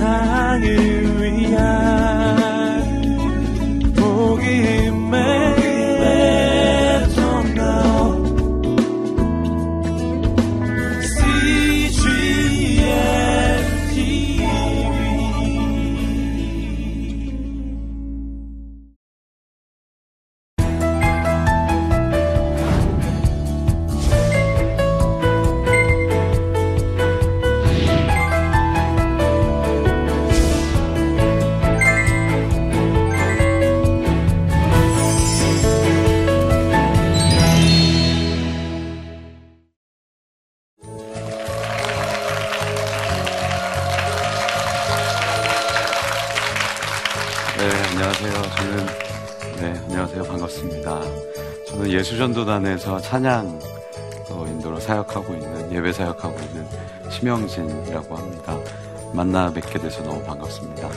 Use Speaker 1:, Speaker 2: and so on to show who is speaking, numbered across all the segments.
Speaker 1: 세상을
Speaker 2: 예수전도단에서 찬양 인도로 사역하고 있는 예배 사역하고 있는 심영진이라고 합니다. 만나 뵙게 돼서 너무 반갑습니다.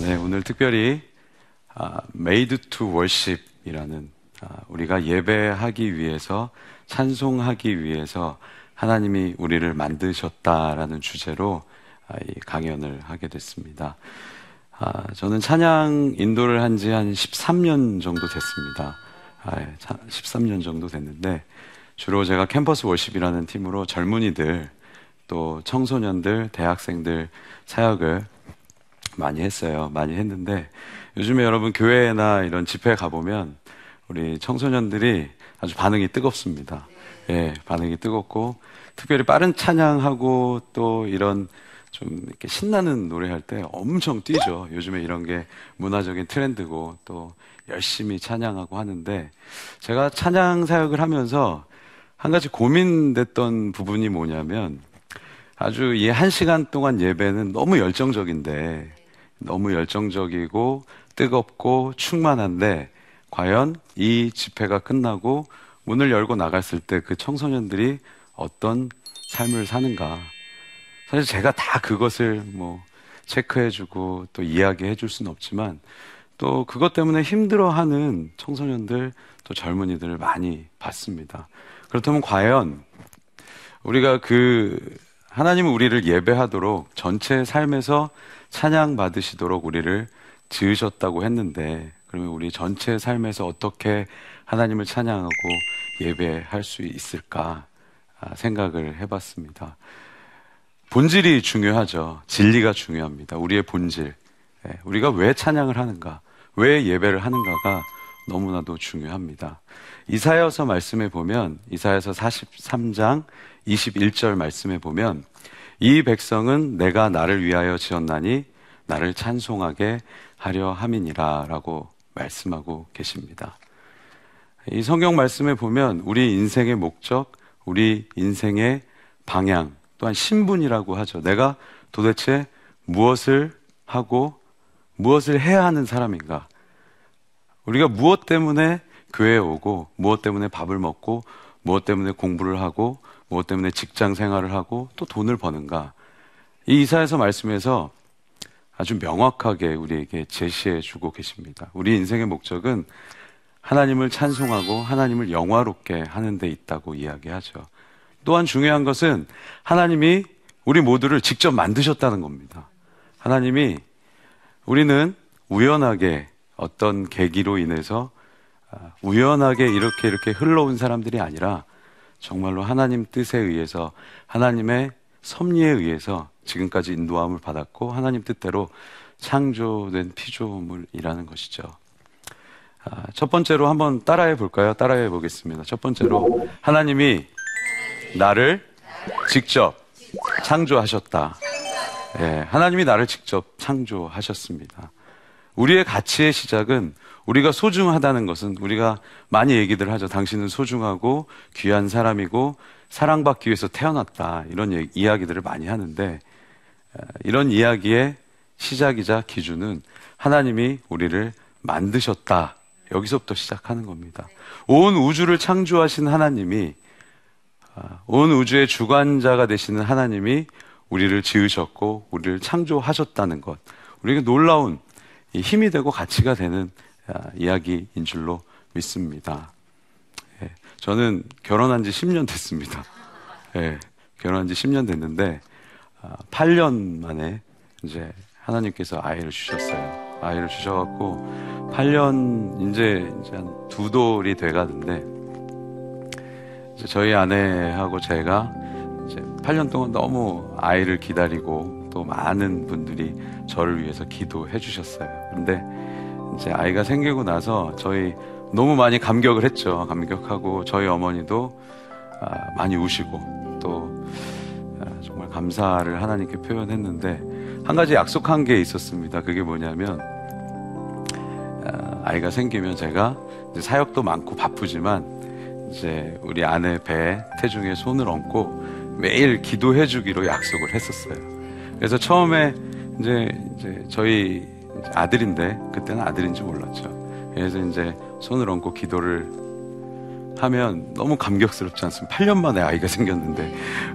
Speaker 2: 네. 오늘 특별히 아, Made to Worship이라는 아, 우리가 예배하기 위해서 찬송하기 위해서 하나님이 우리를 만드셨다라는 주제로 아, 이 강연을 하게 됐습니다. 아, 저는 찬양 인도를 한 지 한 13년 정도 됐습니다. 아, 13년 예, 정도 됐는데 주로 제가 캠퍼스 워십이라는 팀으로 젊은이들 또 청소년들, 대학생들 사역을 많이 했어요. 많이 했는데 요즘에 여러분 교회나 이런 집회 가보면 우리 청소년들이 아주 반응이 뜨겁습니다. 예, 반응이 뜨겁고 특별히 빠른 찬양하고 또 이런 좀 이렇게 신나는 노래 할 때 엄청 뛰죠. 요즘에 이런 게 문화적인 트렌드고 또 열심히 찬양하고 하는데 제가 찬양 사역을 하면서 한 가지 고민됐던 부분이 뭐냐면 아주 이 한 시간 동안 예배는 너무 열정적인데 너무 열정적이고 뜨겁고 충만한데 과연 이 집회가 끝나고 문을 열고 나갔을 때 그 청소년들이 어떤 삶을 사는가. 사실 제가 다 그것을 뭐 체크해주고 또 이야기해줄 수는 없지만 또 그것 때문에 힘들어하는 청소년들 또 젊은이들을 많이 봤습니다. 그렇다면 과연 우리가 그 하나님은 우리를 예배하도록 전체 삶에서 찬양 받으시도록 우리를 지으셨다고 했는데 그러면 우리 전체 삶에서 어떻게 하나님을 찬양하고 예배할 수 있을까 아, 생각을 해봤습니다. 본질이 중요하죠. 진리가 중요합니다. 우리의 본질. 예, 우리가 왜 찬양을 하는가, 왜 예배를 하는가가 너무나도 중요합니다. 이사야서 말씀에 보면 이사야서 43장 21절 말씀에 보면 이 백성은 내가 나를 위하여 지었나니 나를 찬송하게 하려 함이니라라고 말씀하고 계십니다. 이 성경 말씀에 보면 우리 인생의 목적, 우리 인생의 방향, 또한 신분이라고 하죠. 내가 도대체 무엇을 하고 무엇을 해야 하는 사람인가? 우리가 무엇 때문에 교회에 오고, 무엇 때문에 밥을 먹고, 무엇 때문에 공부를 하고, 무엇 때문에 직장 생활을 하고 또 돈을 버는가? 이 이사에서 말씀에서 아주 명확하게 우리에게 제시해 주고 계십니다. 우리 인생의 목적은 하나님을 찬송하고 하나님을 영화롭게 하는 데 있다고 이야기하죠. 또한 중요한 것은 하나님이 우리 모두를 직접 만드셨다는 겁니다. 하나님이 우리는 우연하게 어떤 계기로 인해서 아, 우연하게 이렇게 이렇게 흘러온 사람들이 아니라 정말로 하나님 뜻에 의해서 하나님의 섭리에 의해서 지금까지 인도함을 받았고 하나님 뜻대로 창조된 피조물이라는 것이죠. 아, 첫 번째로 한번 따라해 볼까요? 따라해 보겠습니다. 첫 번째로 하나님이 나를 직접 창조하셨다. 예, 하나님이 나를 직접 창조하셨습니다. 우리의 가치의 시작은 우리가 소중하다는 것은 우리가 많이 얘기들 하죠. 당신은 소중하고 귀한 사람이고 사랑받기 위해서 태어났다. 이런 이야기들을 많이 하는데 이런 이야기의 시작이자 기준은 하나님이 우리를 만드셨다. 여기서부터 시작하는 겁니다. 온 우주를 창조하신 하나님이 아, 온 우주의 주관자가 되시는 하나님이 우리를 지으셨고 우리를 창조하셨다는 것. 우리에게 놀라운 힘이 되고 가치가 되는 아, 이야기인 줄로 믿습니다. 예, 저는 결혼한 지 10년 됐습니다. 예, 결혼한 지 10년 됐는데 8년 아, 만에 이제 하나님께서 아이를 주셨어요. 아이를 주셔갖고 8년 이제 이제 한 두 돌이 돼가는데 저희 아내하고 제가 이제 8년 동안 너무 아이를 기다리고 또 많은 분들이 저를 위해서 기도해 주셨어요. 그런데 이제 아이가 생기고 나서 저희 너무 많이 감격을 했죠. 감격하고 저희 어머니도 아, 많이 우시고 또 감사를 하나님께 표현했는데 한 가지 약속한 게 있었습니다. 그게 뭐냐면 아, 아이가 생기면 제가 사역도 많고 바쁘지만 이제 우리 아내 배 태중에 손을 얹고 매일 기도해 주기로 약속을 했었어요. 그래서 처음에 이제 이제 저희 아들인데 그때는 아들인지 몰랐죠. 그래서 이제 손을 얹고 기도를 하면 너무 감격스럽지 않습니까? 8년 만에 아이가 생겼는데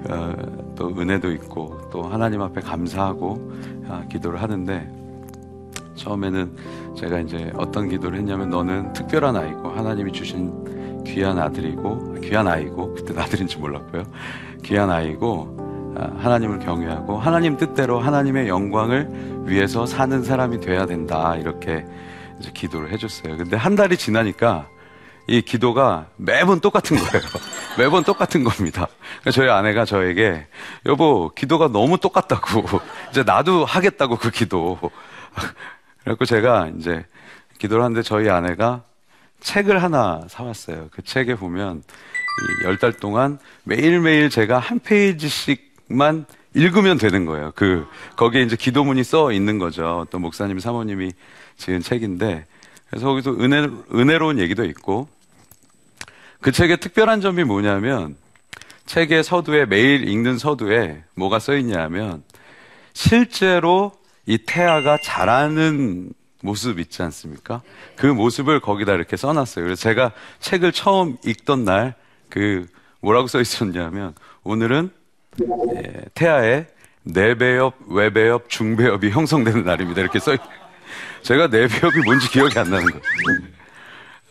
Speaker 2: 어, 또 은혜도 있고 또 하나님 앞에 감사하고 어, 기도를 하는데 처음에는 제가 이제 어떤 기도를 했냐면 너는 특별한 아이고 하나님이 주신 귀한 아들이고 귀한 아이고 그때 아들인지 몰랐고요. 귀한 아이고 아, 하나님을 경외하고 하나님 뜻대로 하나님의 영광을 위해서 사는 사람이 돼야 된다 이렇게 기도를 해줬어요. 근데 한 달이 지나니까 이 기도가 매번 똑같은 거예요. 매번 똑같은 겁니다. 그러니까 저희 아내가 저에게 여보 기도가 너무 똑같다고 이제 나도 하겠다고 그 기도. 그래갖고 제가 이제 기도를 하는데 저희 아내가 책을 하나 사왔어요. 그 책에 보면 열 달 동안 매일매일 제가 한 페이지씩만 읽으면 되는 거예요. 그, 거기에 이제 기도문이 써 있는 거죠. 또 목사님, 사모님이 지은 책인데, 그래서 거기서 은혜, 은혜로운 얘기도 있고, 그 책의 특별한 점이 뭐냐면, 책의 서두에, 매일 읽는 서두에 뭐가 써 있냐면, 실제로 이 태아가 자라는 모습 있지 않습니까? 그 모습을 거기다 이렇게 써놨어요. 그래서 제가 책을 처음 읽던 날 그 뭐라고 써 있었냐면 오늘은 예, 태아의 내배엽, 외배엽, 중배엽이 형성되는 날입니다. 이렇게 써 있. 제가 내배엽이 뭔지 기억이 안 나는 거예요.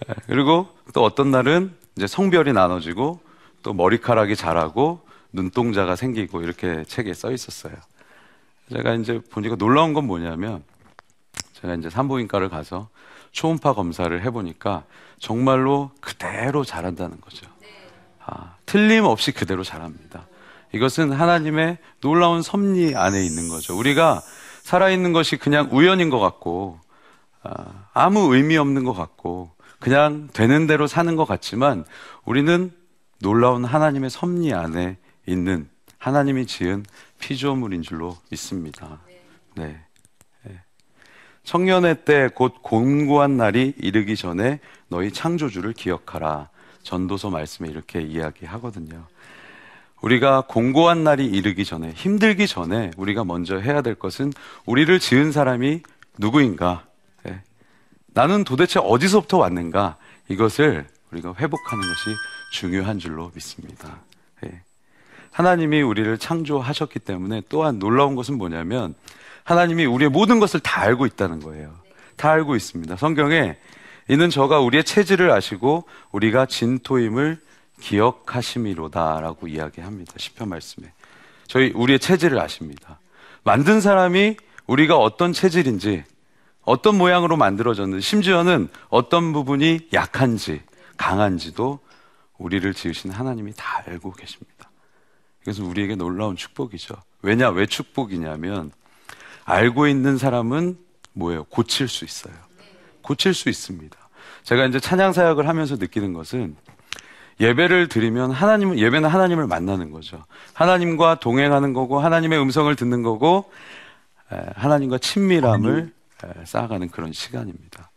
Speaker 2: 예, 그리고 또 어떤 날은 이제 성별이 나눠지고 또 머리카락이 자라고 눈동자가 생기고 이렇게 책에 써 있었어요. 제가 이제 보니까 놀라운 건 뭐냐면 제가 이제 산부인과를 가서 초음파 검사를 해보니까 정말로 그대로 자란다는 거죠. 아, 틀림없이 그대로 자랍니다. 이것은 하나님의 놀라운 섭리 안에 있는 거죠. 우리가 살아있는 것이 그냥 우연인 것 같고, 아, 무 의미 없는 것 같고, 그냥 되는 대로 사는 것 같지만, 우리는 놀라운 하나님의 섭리 안에 있는 하나님이 지은 피조물인 줄로 믿습니다. 네. 청년의 때 곧 공고한 날이 이르기 전에 너희 창조주를 기억하라. 전도서 말씀에 이렇게 이야기하거든요. 우리가 공고한 날이 이르기 전에, 힘들기 전에 우리가 먼저 해야 될 것은 우리를 지은 사람이 누구인가? 네. 나는 도대체 어디서부터 왔는가? 이것을 우리가 회복하는 것이 중요한 줄로 믿습니다. 네. 하나님이 우리를 창조하셨기 때문에 또한 놀라운 것은 뭐냐면 하나님이 우리의 모든 것을 다 알고 있다는 거예요. 다 알고 있습니다. 성경에 이는 저가 우리의 체질을 아시고 우리가 진토임을 기억하심이로다라고 이야기합니다. 시편 말씀에. 저희 우리의 체질을 아십니다. 만든 사람이 우리가 어떤 체질인지 어떤 모양으로 만들어졌는지 심지어는 어떤 부분이 약한지 강한지도 우리를 지으신 하나님이 다 알고 계십니다. 이것은 우리에게 놀라운 축복이죠. 왜냐? 왜 축복이냐면 알고 있는 사람은 뭐예요? 고칠 수 있어요. 고칠 수 있습니다. 제가 이제 찬양 사역을 하면서 느끼는 것은 예배를 드리면 하나님은 예배는 하나님을 만나는 거죠. 하나님과 동행하는 거고 하나님의 음성을 듣는 거고 하나님과 친밀함을 쌓아가는 그런 시간입니다.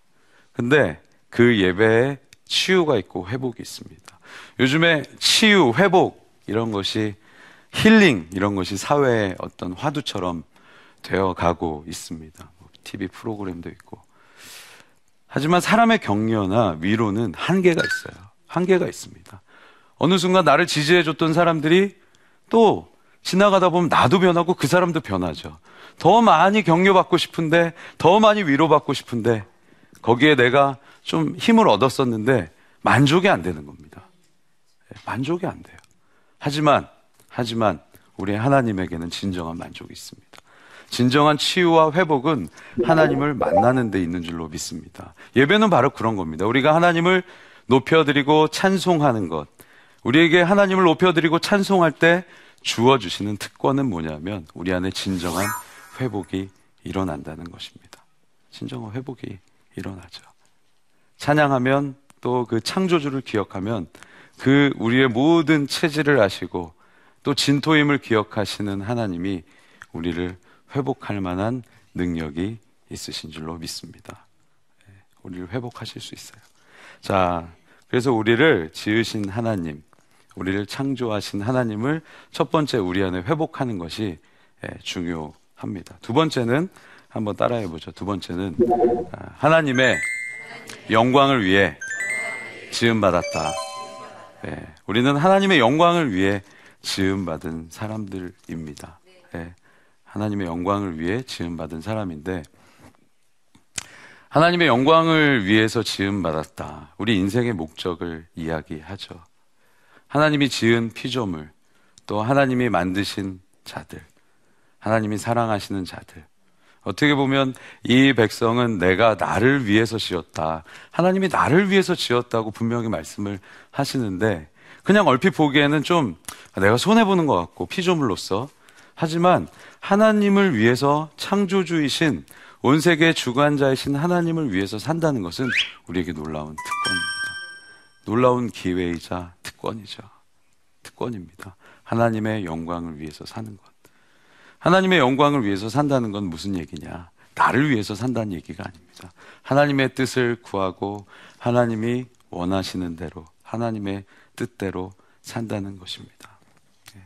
Speaker 2: 근데 그 예배에 치유가 있고 회복이 있습니다. 요즘에 치유, 회복 이런 것이 힐링 이런 것이 사회의 어떤 화두처럼 되어 가고 있습니다. TV 뭐 프로그램도 있고. 하지만 사람의 격려나 위로는 한계가 있어요. 한계가 있습니다. 어느 순간 나를 지지해 줬던 사람들이 또 지나가다 보면 나도 변하고 그 사람도 변하죠. 더 많이 격려받고 싶은데, 더 많이 위로받고 싶은데, 거기에 내가 좀 힘을 얻었었는데, 만족이 안 되는 겁니다. 예, 만족이 안 돼요. 하지만, 하지만, 우리 하나님에게는 진정한 만족이 있습니다. 진정한 치유와 회복은 하나님을 만나는 데 있는 줄로 믿습니다. 예배는 바로 그런 겁니다. 우리가 하나님을 높여드리고 찬송하는 것. 우리에게 하나님을 높여드리고 찬송할 때 주어 주시는 특권은 뭐냐면 우리 안에 진정한 회복이 일어난다는 것입니다. 진정한 회복이 일어나죠. 찬양하면 또 그 창조주를 기억하면 그 우리의 모든 체질을 아시고 또 진토임을 기억하시는 하나님이 우리를 회복할 만한 능력이 있으신 줄로 믿습니다. 네, 우리를 회복하실 수 있어요. 자, 그래서 우리를 지으신 하나님, 우리를 창조하신 하나님을 첫 번째 우리 안에 회복하는 것이 예, 중요합니다. 두 번째는 한번 따라해 보죠. 두 번째는 아, 하나님의 영광을 위해 지음 받았다. 예, 우리는 하나님의 영광을 위해 지음 받은 사람들입니다. 예, 하나님의 영광을 위해 지음 받은 사람인데 하나님의 영광을 위해서 지음 받았다. 우리 인생의 목적을 이야기하죠. 하나님이 지은 피조물, 또 하나님이 만드신 자들, 하나님이 사랑하시는 자들. 어떻게 보면 이 백성은 내가 나를 위해서 지었다. 하나님이 나를 위해서 지었다고 분명히 말씀을 하시는데 그냥 얼핏 보기에는 좀 내가 손해보는 것 같고 피조물로서 하지만 하나님을 위해서 창조주이신 온 세계 주관자이신 하나님을 위해서 산다는 것은 우리에게 놀라운 특권입니다. 놀라운 기회이자 특권이죠. 특권입니다. 하나님의 영광을 위해서 사는 것. 하나님의 영광을 위해서 산다는 건 무슨 얘기냐? 나를 위해서 산다는 얘기가 아닙니다. 하나님의 뜻을 구하고 하나님이 원하시는 대로 하나님의 뜻대로 산다는 것입니다. 예.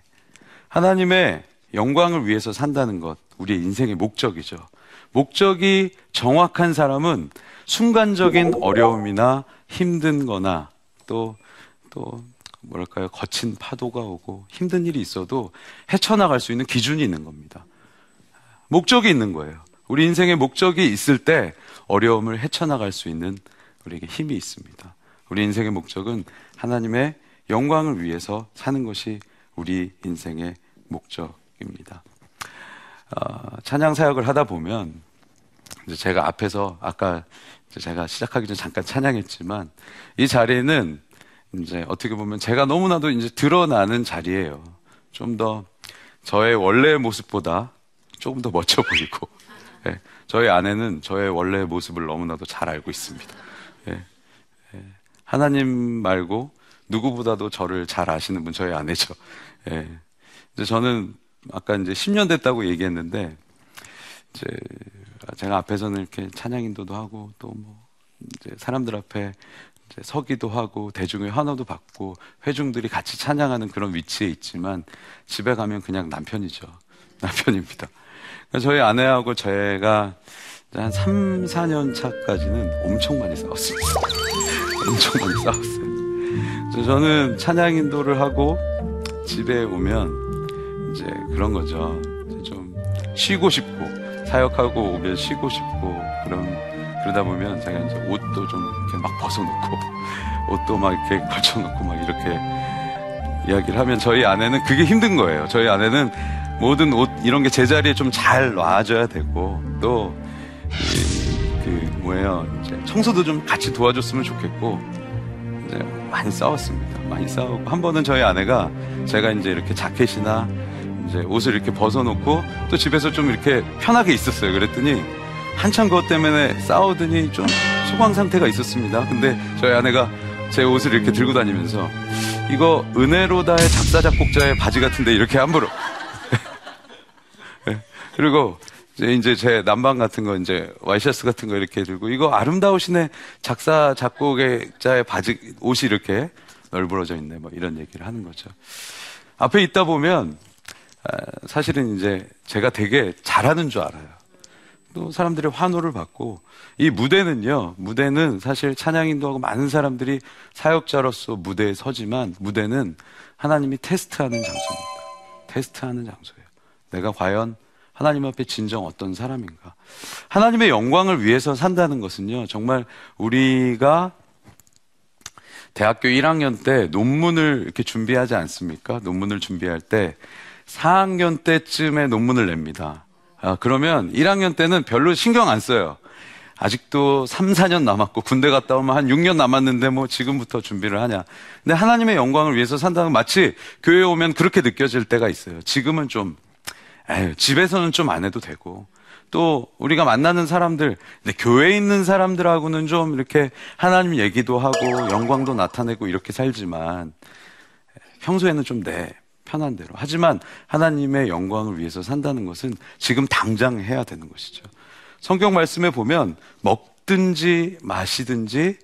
Speaker 2: 하나님의 영광을 위해서 산다는 것, 우리의 인생의 목적이죠. 목적이 정확한 사람은 순간적인 어려움이나 힘든 거나 또, 또, 뭐랄까요. 거친 파도가 오고 힘든 일이 있어도 헤쳐나갈 수 있는 기준이 있는 겁니다. 목적이 있는 거예요. 우리 인생의 목적이 있을 때 어려움을 헤쳐나갈 수 있는 우리에게 힘이 있습니다. 우리 인생의 목적은 하나님의 영광을 위해서 사는 것이 우리 인생의 목적입니다. 어, 찬양 사역을 하다 보면 제가 앞에서 아까 제가 시작하기 전에 잠깐 찬양했지만 이 자리는 이제 어떻게 보면 제가 너무나도 이제 드러나는 자리예요. 좀 더 저의 원래 모습보다 조금 더 멋져 보이고 예, 저희 아내는 저의 원래 모습을 너무나도 잘 알고 있습니다. 예, 예, 하나님 말고 누구보다도 저를 잘 아시는 분 저희 아내죠. 예, 이제 저는 아까 이제 10년 됐다고 얘기했는데 이제 제가 앞에서는 이렇게 찬양 인도도 하고 또 뭐 이제 사람들 앞에 이제 서기도 하고 대중의 환호도 받고 회중들이 같이 찬양하는 그런 위치에 있지만 집에 가면 그냥 남편이죠. 남편입니다. 그러니까 저희 아내하고 제가 한 3, 4년 차까지는 엄청 많이 싸웠습니다. 엄청 많이 싸웠어요. 저는 찬양 인도를 하고 집에 오면 이제 그런 거죠. 좀 쉬고 싶고 사역하고 오면 쉬고 싶고 그런 그러다 보면 제가 이제 옷도 좀 이렇게 막 벗어놓고 옷도 막 이렇게 걸쳐놓고 막 이렇게 이야기를 하면 저희 아내는 그게 힘든 거예요. 저희 아내는 모든 옷 이런 게 제자리에 좀 잘 놔줘야 되고 또 그 뭐예요 이제 청소도 좀 같이 도와줬으면 좋겠고 이제 많이 싸웠습니다. 많이 싸우고 한 번은 저희 아내가 제가 이제 이렇게 자켓이나 이제 옷을 이렇게 벗어놓고 또 집에서 좀 이렇게 편하게 있었어요. 그랬더니 한참 그것 때문에 싸우더니 좀 소강 상태가 있었습니다. 근데 저희 아내가 제 옷을 이렇게 들고 다니면서 이거 은혜로다의 작사 작곡자의 바지 같은데 이렇게 함부로 네. 그리고 이제 제 남방 같은 거 이제 와이셔츠 같은 거 이렇게 들고 이거 아름다우시네 작사 작곡자의 바지 옷이 이렇게 널브러져 있네 뭐 이런 얘기를 하는 거죠. 앞에 있다 보면 사실은 이제 제가 되게 잘하는 줄 알아요. 또 사람들의 환호를 받고 이 무대는요. 무대는 사실 찬양 인도 하고 많은 사람들이 사역자로서 무대에 서지만 무대는 하나님이 테스트하는 장소입니다. 테스트하는 장소예요. 내가 과연 하나님 앞에 진정 어떤 사람인가? 하나님의 영광을 위해서 산다는 것은요. 정말 우리가 대학교 1학년 때 논문을 이렇게 준비하지 않습니까? 논문을 준비할 때 4학년 때쯤에 논문을 냅니다. 아, 그러면 1학년 때는 별로 신경 안 써요. 아직도 3, 4년 남았고 군대 갔다 오면 한 6년 남았는데 뭐 지금부터 준비를 하냐. 근데 하나님의 영광을 위해서 산다는 마치 교회에 오면 그렇게 느껴질 때가 있어요. 지금은 좀, 에휴, 집에서는 좀 안 해도 되고. 또 우리가 만나는 사람들, 근데 교회에 있는 사람들하고는 좀 이렇게 하나님 얘기도 하고 영광도 나타내고 이렇게 살지만 평소에는 좀 내 편한 대로. 하지만 하나님의 영광을 위해서 산다는 것은 지금 당장 해야 되는 것이죠. 성경 말씀에 보면 먹든지 마시든지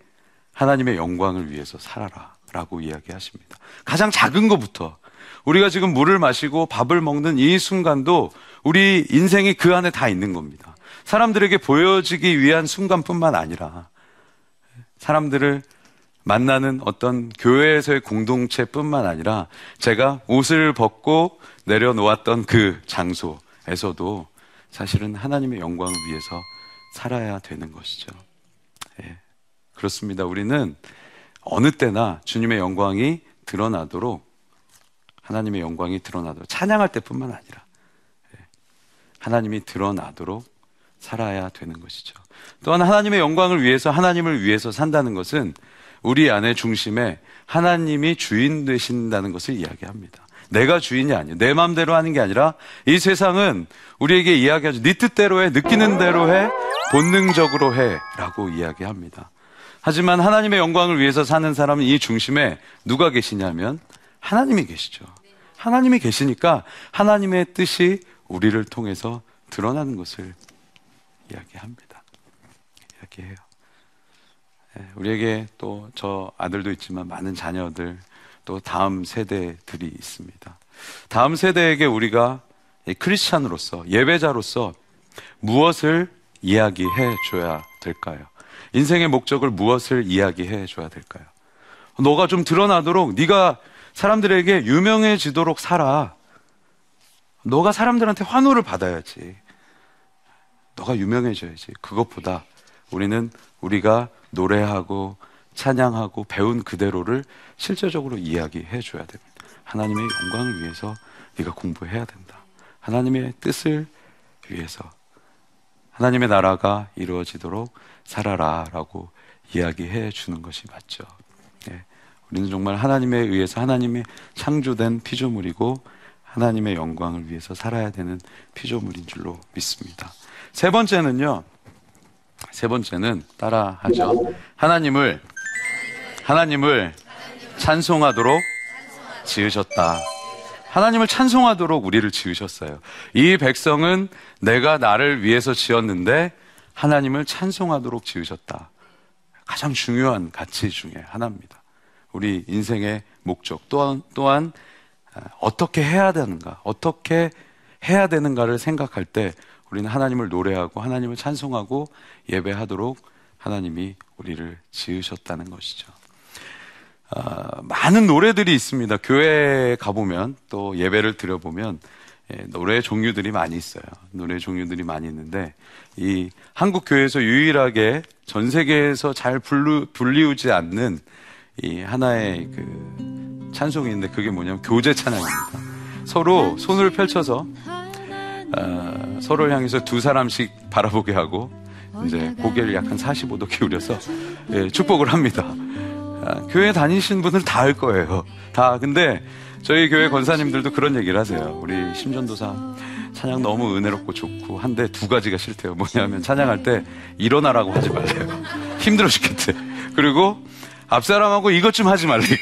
Speaker 2: 하나님의 영광을 위해서 살아라 라고 이야기하십니다. 가장 작은 것부터 우리가 지금 물을 마시고 밥을 먹는 이 순간도 우리 인생이 그 안에 다 있는 겁니다. 사람들에게 보여지기 위한 순간뿐만 아니라 사람들을 만나는 어떤 교회에서의 공동체뿐만 아니라 제가 옷을 벗고 내려놓았던 그 장소에서도 사실은 하나님의 영광을 위해서 살아야 되는 것이죠. 예. 그렇습니다. 우리는 어느 때나 주님의 영광이 드러나도록 하나님의 영광이 드러나도록 찬양할 때뿐만 아니라 예. 하나님이 드러나도록 살아야 되는 것이죠. 또한 하나님의 영광을 위해서 하나님을 위해서 산다는 것은 우리 안의 중심에 하나님이 주인 되신다는 것을 이야기합니다. 내가 주인이 아니에요. 내 마음대로 하는 게 아니라 이 세상은 우리에게 이야기하죠. 네 뜻대로 해, 느끼는 대로 해, 본능적으로 해 라고 이야기합니다. 하지만 하나님의 영광을 위해서 사는 사람은 이 중심에 누가 계시냐면 하나님이 계시죠. 하나님이 계시니까 하나님의 뜻이 우리를 통해서 드러나는 것을 이야기합니다. 이야기해요. 예, 우리에게 또 저 아들도 있지만 많은 자녀들 또 다음 세대들이 있습니다. 다음 세대에게 우리가 크리스찬으로서 예배자로서 무엇을 이야기해 줘야 될까요? 인생의 목적을 무엇을 이야기해 줘야 될까요? 너가 좀 드러나도록 네가 사람들에게 유명해지도록 살아. 너가 사람들한테 환호를 받아야지. 너가 유명해져야지. 그것보다 우리는 우리가 노래하고 찬양하고 배운 그대로를 실제적으로 이야기해 줘야 됩니다. 하나님의 영광을 위해서 네가 공부해야 된다. 하나님의 뜻을 위해서 하나님의 나라가 이루어지도록 살아라라고 이야기해 주는 것이 맞죠. 네. 우리는 정말 하나님에 의해서 하나님의 창조된 피조물이고 하나님의 영광을 위해서 살아야 되는 피조물인 줄로 믿습니다. 세 번째는요. 세 번째는 따라 하죠. 하나님을 하나님을 찬송하도록 지으셨다. 하나님을 찬송하도록 우리를 지으셨어요. 이 백성은 내가 나를 위해서 지었는데 하나님을 찬송하도록 지으셨다. 가장 중요한 가치 중에 하나입니다. 우리 인생의 목적 또한 또한 어떻게 해야 되는가, 어떻게 해야 되는가를 생각할 때 우리는 하나님을 노래하고 하나님을 찬송하고 예배하도록 하나님이 우리를 지으셨다는 것이죠. 어, 많은 노래들이 있습니다. 교회에 가보면 또 예배를 드려보면 예, 노래 종류들이 많이 있어요. 노래 종류들이 많이 있는데 이 한국 교회에서 유일하게 전 세계에서 잘 불루, 불리우지 않는 이 하나의 그 찬송이 있는데 그게 뭐냐면 교제 찬양입니다. 서로 손을 펼쳐서 어, 서로를 향해서 두 사람씩 바라보게 하고 이제 고개를 약간 45도 기울여서 예, 축복을 합니다. 아, 교회 다니신 분들 다 알 거예요. 다. 근데 저희 교회 권사님들도 그런 얘기를 하세요. 우리 심전도사 찬양 너무 은혜롭고 좋고 한데 두 가지가 싫대요. 뭐냐면 찬양할 때 일어나라고 하지 말래요. 힘들어 죽겠대. 그리고 앞 사람하고 이것 좀 하지 말래요.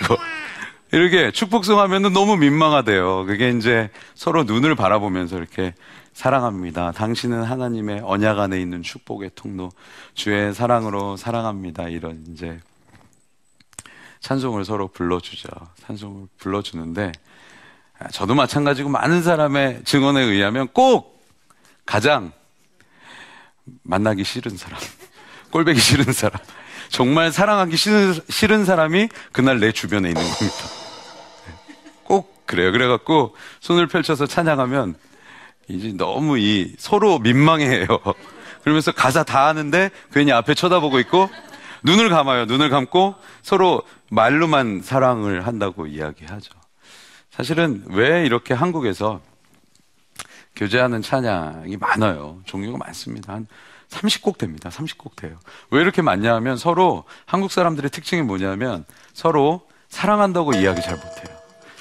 Speaker 2: 이렇게 축복성 하면은 너무 민망하대요. 그게 이제 서로 눈을 바라보면서 이렇게 사랑합니다. 당신은 하나님의 언약 안에 있는 축복의 통로, 주의 사랑으로 사랑합니다. 이런 이제 찬송을 서로 불러주죠. 찬송을 불러주는데 아, 저도 마찬가지고 많은 사람의 증언에 의하면 꼭 가장 만나기 싫은 사람, 꼴배기 싫은 사람, 정말 사랑하기 싫은, 싫은 사람이 그날 내 주변에 있는 겁니다. 꼭 그래요. 그래갖고 손을 펼쳐서 찬양하면 이제 너무 이 서로 민망해요. 그러면서 가사 다 하는데 괜히 앞에 쳐다보고 있고 눈을 감아요. 눈을 감고 서로 말로만 사랑을 한다고 이야기하죠. 사실은 왜 이렇게 한국에서 교제하는 찬양이 많아요. 종류가 많습니다. 한 30곡 됩니다. 30곡 돼요. 왜 이렇게 많냐 하면 서로 한국 사람들의 특징이 뭐냐면 서로 사랑한다고 이야기 잘 못해요.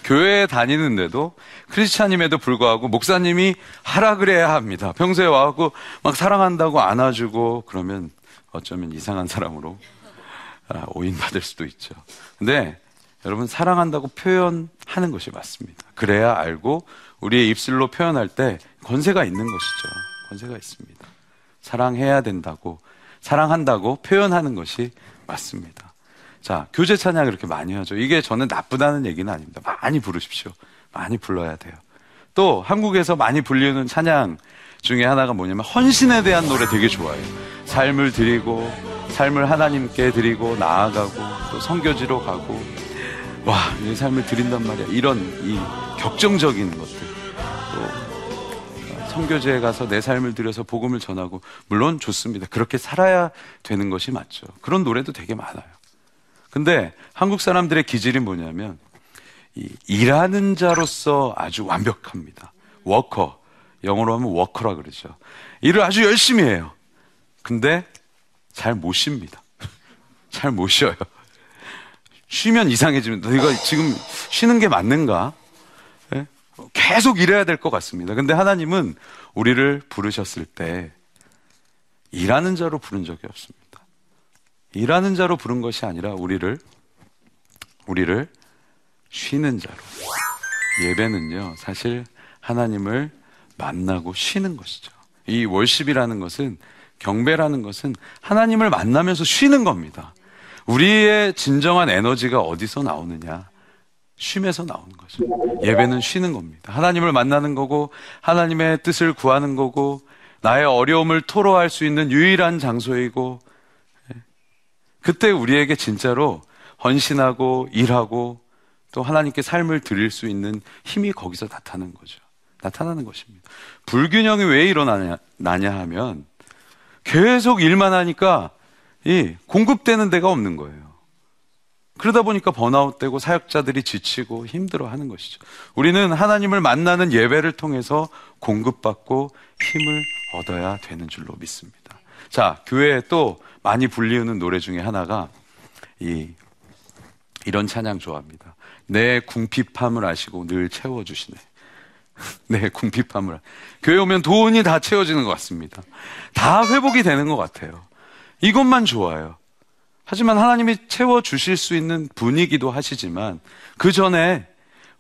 Speaker 2: 교회에 다니는데도 크리스찬임에도 불구하고 목사님이 하라 그래야 합니다. 평소에 와갖고 막 사랑한다고 안아주고 그러면 어쩌면 이상한 사람으로 아, 오인받을 수도 있죠. 근데 여러분 사랑한다고 표현하는 것이 맞습니다. 그래야 알고 우리의 입술로 표현할 때 권세가 있는 것이죠. 권세가 있습니다. 사랑해야 된다고 사랑한다고 표현하는 것이 맞습니다. 자, 교제 찬양을 이렇게 많이 하죠. 이게 저는 나쁘다는 얘기는 아닙니다. 많이 부르십시오. 많이 불러야 돼요. 또 한국에서 많이 불리는 찬양 중에 하나가 뭐냐면 헌신에 대한 노래 되게 좋아해요. 삶을 드리고 삶을 하나님께 드리고 나아가고 또 성교지로 가고 와, 내 삶을 드린단 말이야. 이런 이 격정적인 것들. 또 성교지에 가서 내 삶을 들여서 복음을 전하고 물론 좋습니다. 그렇게 살아야 되는 것이 맞죠. 그런 노래도 되게 많아요. 근데 한국 사람들의 기질이 뭐냐면 이 일하는 자로서 아주 완벽합니다. 워커. 영어로 하면 워커라 그러죠. 일을 아주 열심히 해요. 근데 잘 못 쉽니다. 잘 못 쉬어요. 쉬면 이상해지면 너희가 지금 쉬는 게 맞는가? 네? 계속 일해야 될 것 같습니다. 근데 하나님은 우리를 부르셨을 때 일하는 자로 부른 적이 없습니다. 일하는 자로 부른 것이 아니라 우리를 우리를 쉬는 자로. 예배는요, 사실 하나님을 만나고 쉬는 것이죠. 이 월십이라는 것은 경배라는 것은 하나님을 만나면서 쉬는 겁니다. 우리의 진정한 에너지가 어디서 나오느냐? 쉼에서 나오는 거죠. 예배는 쉬는 겁니다. 하나님을 만나는 거고, 하나님의 뜻을 구하는 거고, 나의 어려움을 토로할 수 있는 유일한 장소이고, 그때 우리에게 진짜로 헌신하고 일하고 또 하나님께 삶을 드릴 수 있는 힘이 거기서 나타나는 거죠. 나타나는 것입니다. 불균형이 왜 일어나냐 하면 계속 일만 하니까 이 공급되는 데가 없는 거예요. 그러다 보니까 번아웃되고 사역자들이 지치고 힘들어 하는 것이죠. 우리는 하나님을 만나는 예배를 통해서 공급받고 힘을 얻어야 되는 줄로 믿습니다. 자, 교회에 또 많이 불리우는 노래 중에 하나가 이 이런 찬양 좋아합니다. 내 궁핍함을 아시고 늘 채워주시네. 내 궁핍함을. 교회 오면 돈이 다 채워지는 것 같습니다. 다 회복이 되는 것 같아요. 이것만 좋아요. 하지만 하나님이 채워 주실 수 있는 분위기도 하시지만 그 전에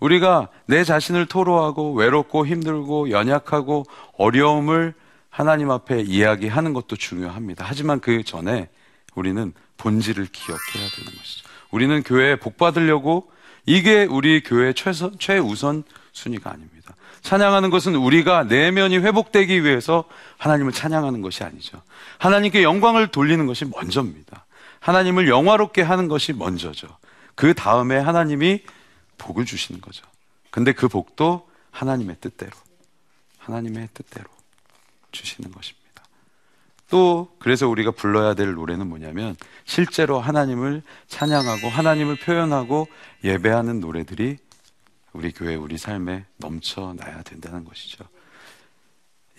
Speaker 2: 우리가 내 자신을 토로하고 외롭고 힘들고 연약하고 어려움을 하나님 앞에 이야기하는 것도 중요합니다. 하지만 그 전에 우리는 본질을 기억해야 되는 것이죠. 우리는 교회에 복 받으려고 이게 우리 교회 최선, 최우선 순위가 아닙니다. 찬양하는 것은 우리가 내면이 회복되기 위해서 하나님을 찬양하는 것이 아니죠. 하나님께 영광을 돌리는 것이 먼저입니다. 하나님을 영화롭게 하는 것이 먼저죠. 그 다음에 하나님이 복을 주시는 거죠. 근데 그 복도 하나님의 뜻대로, 하나님의 뜻대로 주시는 것입니다. 또 그래서 우리가 불러야 될 노래는 뭐냐면 실제로 하나님을 찬양하고 하나님을 표현하고 예배하는 노래들이 우리 교회 우리 삶에 넘쳐나야 된다는 것이죠.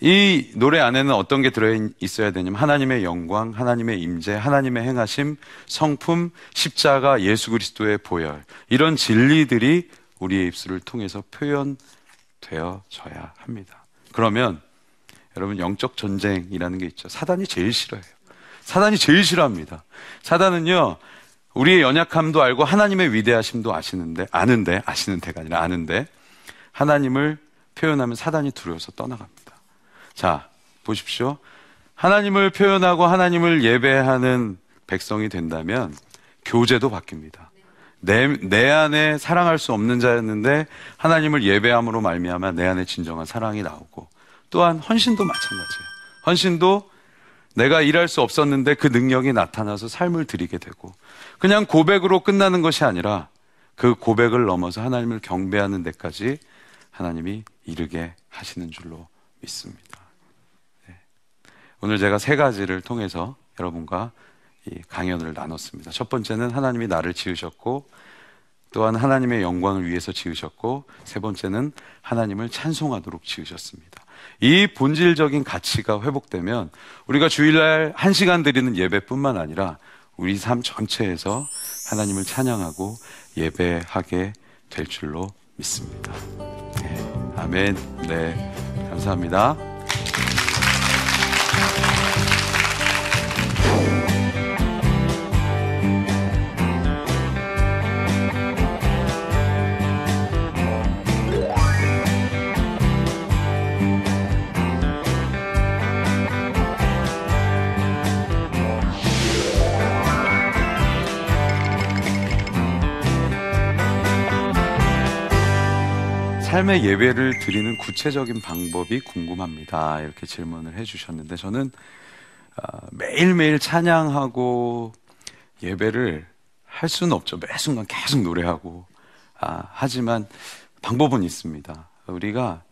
Speaker 2: 이 노래 안에는 어떤 게 들어 있어야 되냐면 하나님의 영광, 하나님의 임재, 하나님의 행하심, 성품, 십자가, 예수 그리스도의 보혈 이런 진리들이 우리의 입술을 통해서 표현되어져야 합니다. 그러면 여러분 영적 전쟁이라는 게 있죠. 사단이 제일 싫어해요. 사단이 제일 싫어합니다. 사단은요. 우리의 연약함도 알고 하나님의 위대하심도 아시는데 아는데 아시는 데가 아니라 아는데 하나님을 표현하면 사단이 두려워서 떠나갑니다. 자, 보십시오. 하나님을 표현하고 하나님을 예배하는 백성이 된다면 교제도 바뀝니다. 내, 내 안에 사랑할 수 없는 자였는데 하나님을 예배함으로 말미암아 내 안에 진정한 사랑이 나오고 또한 헌신도 마찬가지예요. 헌신도 내가 일할 수 없었는데 그 능력이 나타나서 삶을 드리게 되고 그냥 고백으로 끝나는 것이 아니라 그 고백을 넘어서 하나님을 경배하는 데까지 하나님이 이르게 하시는 줄로 믿습니다. 네. 오늘 제가 세 가지를 통해서 여러분과 이 강연을 나눴습니다. 첫 번째는 하나님이 나를 지으셨고 또한 하나님의 영광을 위해서 지으셨고 세 번째는 하나님을 찬송하도록 지으셨습니다. 이 본질적인 가치가 회복되면 우리가 주일날 한 시간 드리는 예배뿐만 아니라 우리 삶 전체에서 하나님을 찬양하고 예배하게 될 줄로 믿습니다. 네, 아멘. 네, 감사합니다. 삶의 예배를 드리는 구체적인 방법이 궁금합니다. 이렇게 질문을 해주셨는데 저는 아, 매일매일 찬양하고 예배를 할 수는 없죠. 매 순간 계속 노래하고 아, 하지만 방법은 있습니다. 우리가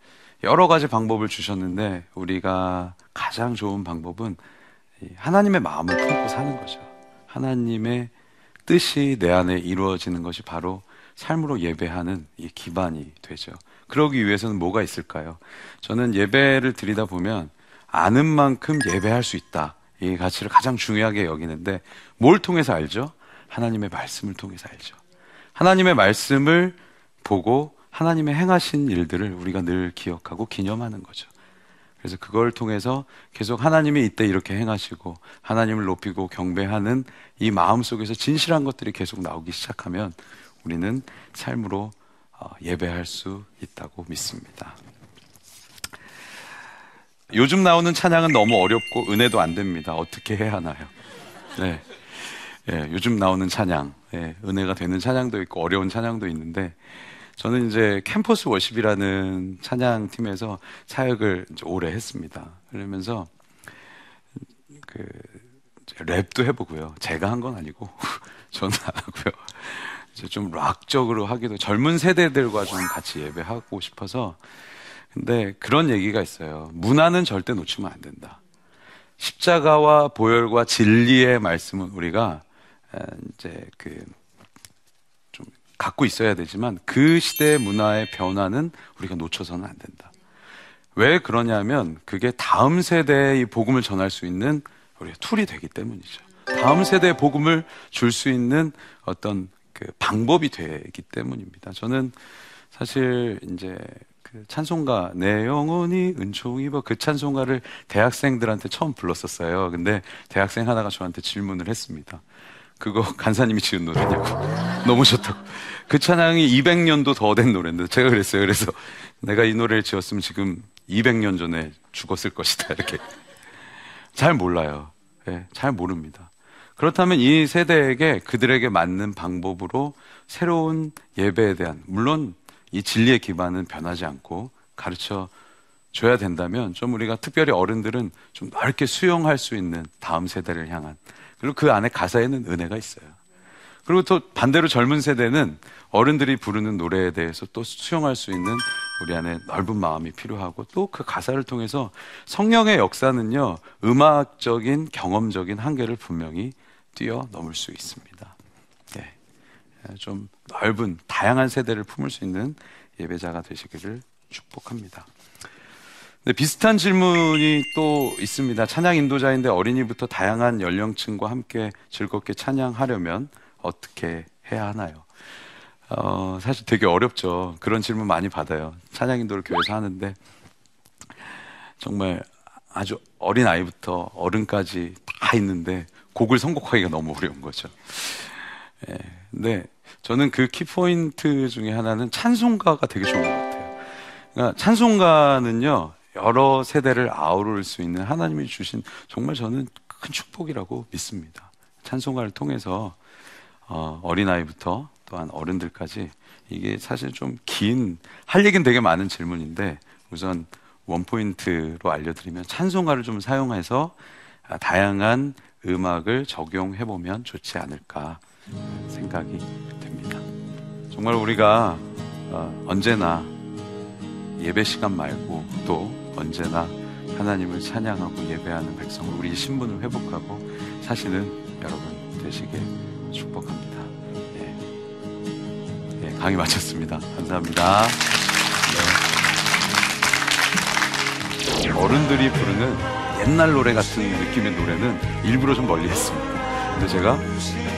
Speaker 2: 여러 가지 방법을 주셨는데 우리가 가장 좋은 방법은 하나님의 마음을 품고 사는 거죠. 하나님의 뜻이 내 안에 이루어지는 것이 바로 삶으로 예배하는 이 기반이 되죠. 그러기 위해서는 뭐가 있을까요? 저는 예배를 드리다 보면 아는 만큼 예배할 수 있다. 이 가치를 가장 중요하게 여기는데 뭘 통해서 알죠? 하나님의 말씀을 통해서 알죠. 하나님의 말씀을 보고 하나님의 행하신 일들을 우리가 늘 기억하고 기념하는 거죠. 그래서 그걸 통해서 계속 하나님이 이때 이렇게 행하시고 하나님을 높이고 경배하는 이 마음 속에서 진실한 것들이 계속 나오기 시작하면 우리는 삶으로 어, 예배할 수 있다고 믿습니다. 요즘 나오는 찬양은 너무 어렵고 은혜도 안 됩니다. 어떻게 해야 하나요? 네. 예, 요즘 나오는 찬양, 예, 은혜가 되는 찬양도 있고 어려운 찬양도 있는데 저는 이제 캠퍼스 워십이라는 찬양 팀에서 사역을 오래 했습니다. 그러면서 그 랩도 해보고요. 제가 한 건 아니고 저는 안 하고요. 좀 락적으로 하기도 젊은 세대들과 좀 같이 예배하고 싶어서 근데 그런 얘기가 있어요. 문화는 절대 놓치면 안 된다. 십자가와 보혈과 진리의 말씀은 우리가 이제 그 좀 갖고 있어야 되지만 그 시대의 문화의 변화는 우리가 놓쳐서는 안 된다. 왜 그러냐면 그게 다음 세대의 복음을 전할 수 있는 우리의 툴이 되기 때문이죠. 다음 세대의 복음을 줄 수 있는 어떤 그 방법이 되기 때문입니다. 저는 사실 이제 그 찬송가 내 영혼이 은총 입어 그 찬송가를 대학생들한테 처음 불렀었어요. 근데 대학생 하나가 저한테 질문을 했습니다. 그거 간사님이 지은 노래냐고. 너무 좋다고. 그 찬양이 200년도 더 된 노래인데 제가 그랬어요. 그래서 내가 이 노래를 지었으면 지금 200년 전에 죽었을 것이다. 이렇게. 잘 몰라요. 네, 잘 모릅니다. 그렇다면 이 세대에게 그들에게 맞는 방법으로 새로운 예배에 대한 물론 이 진리의 기반은 변하지 않고 가르쳐 줘야 된다면 좀 우리가 특별히 어른들은 좀 넓게 수용할 수 있는 다음 세대를 향한 그리고 그 안에 가사에는 은혜가 있어요. 그리고 또 반대로 젊은 세대는 어른들이 부르는 노래에 대해서 또 수용할 수 있는 우리 안에 넓은 마음이 필요하고 또 그 가사를 통해서 성령의 역사는요 음악적인 경험적인 한계를 분명히 뛰어넘을 수 있습니다. 네. 좀 넓은 다양한 세대를 품을 수 있는 예배자가 되시기를 축복합니다. 네, 비슷한 질문이 또 있습니다. 찬양 인도자인데 어린이부터 다양한 연령층과 함께 즐겁게 찬양하려면 어떻게 해야 하나요? 어, 사실 되게 어렵죠. 그런 질문 많이 받아요. 찬양 인도를 교회에서 하는데 정말 아주 어린 아이부터 어른까지 다 있는데 곡을 선곡하기가 너무 어려운 거죠. 예, 근데 저는 그 키포인트 중에 하나는 찬송가가 되게 좋은 것 같아요. 그러니까 찬송가는요, 여러 세대를 아우를 수 있는 하나님이 주신 정말 저는 큰 축복이라고 믿습니다. 찬송가를 통해서 어, 어린아이부터 또한 어른들까지 이게 사실 좀 긴, 할 얘기는 되게 많은 질문인데 우선 원포인트로 알려드리면 찬송가를 좀 사용해서 아, 다양한 음악을 적용해 보면 좋지 않을까 생각이 됩니다. 정말 우리가 어, 언제나 예배 시간 말고 또 언제나 하나님을 찬양하고 예배하는 백성을 우리 신분을 회복하고 사실은 여러분 되시길 축복합니다. 예. 예, 강의 마쳤습니다. 감사합니다. 네. 어른들이 부르는 옛날 노래 같은 느낌의 노래는 일부러 좀 멀리 했습니다. 근데 제가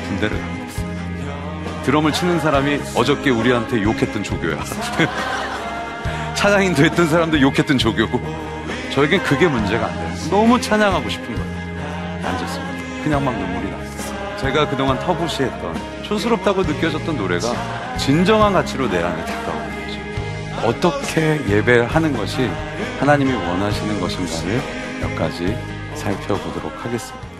Speaker 2: 군대를 있습니다. 드럼을 치는 사람이 어저께 우리한테 욕했던 조교야. 찬양인도 했던 사람도 욕했던 조교고 저에겐 그게 문제가 안 돼요. 너무 찬양하고 싶은 거예요. 앉았습니다. 그냥 막 눈물이 났어요. 제가 그동안 터부시했던 촌스럽다고 느껴졌던 노래가 진정한 가치로 내 안에 다가오는 거죠. 어떻게 예배를 하는 것이 하나님이 원하시는 것인가를 몇 가지 살펴보도록 하겠습니다.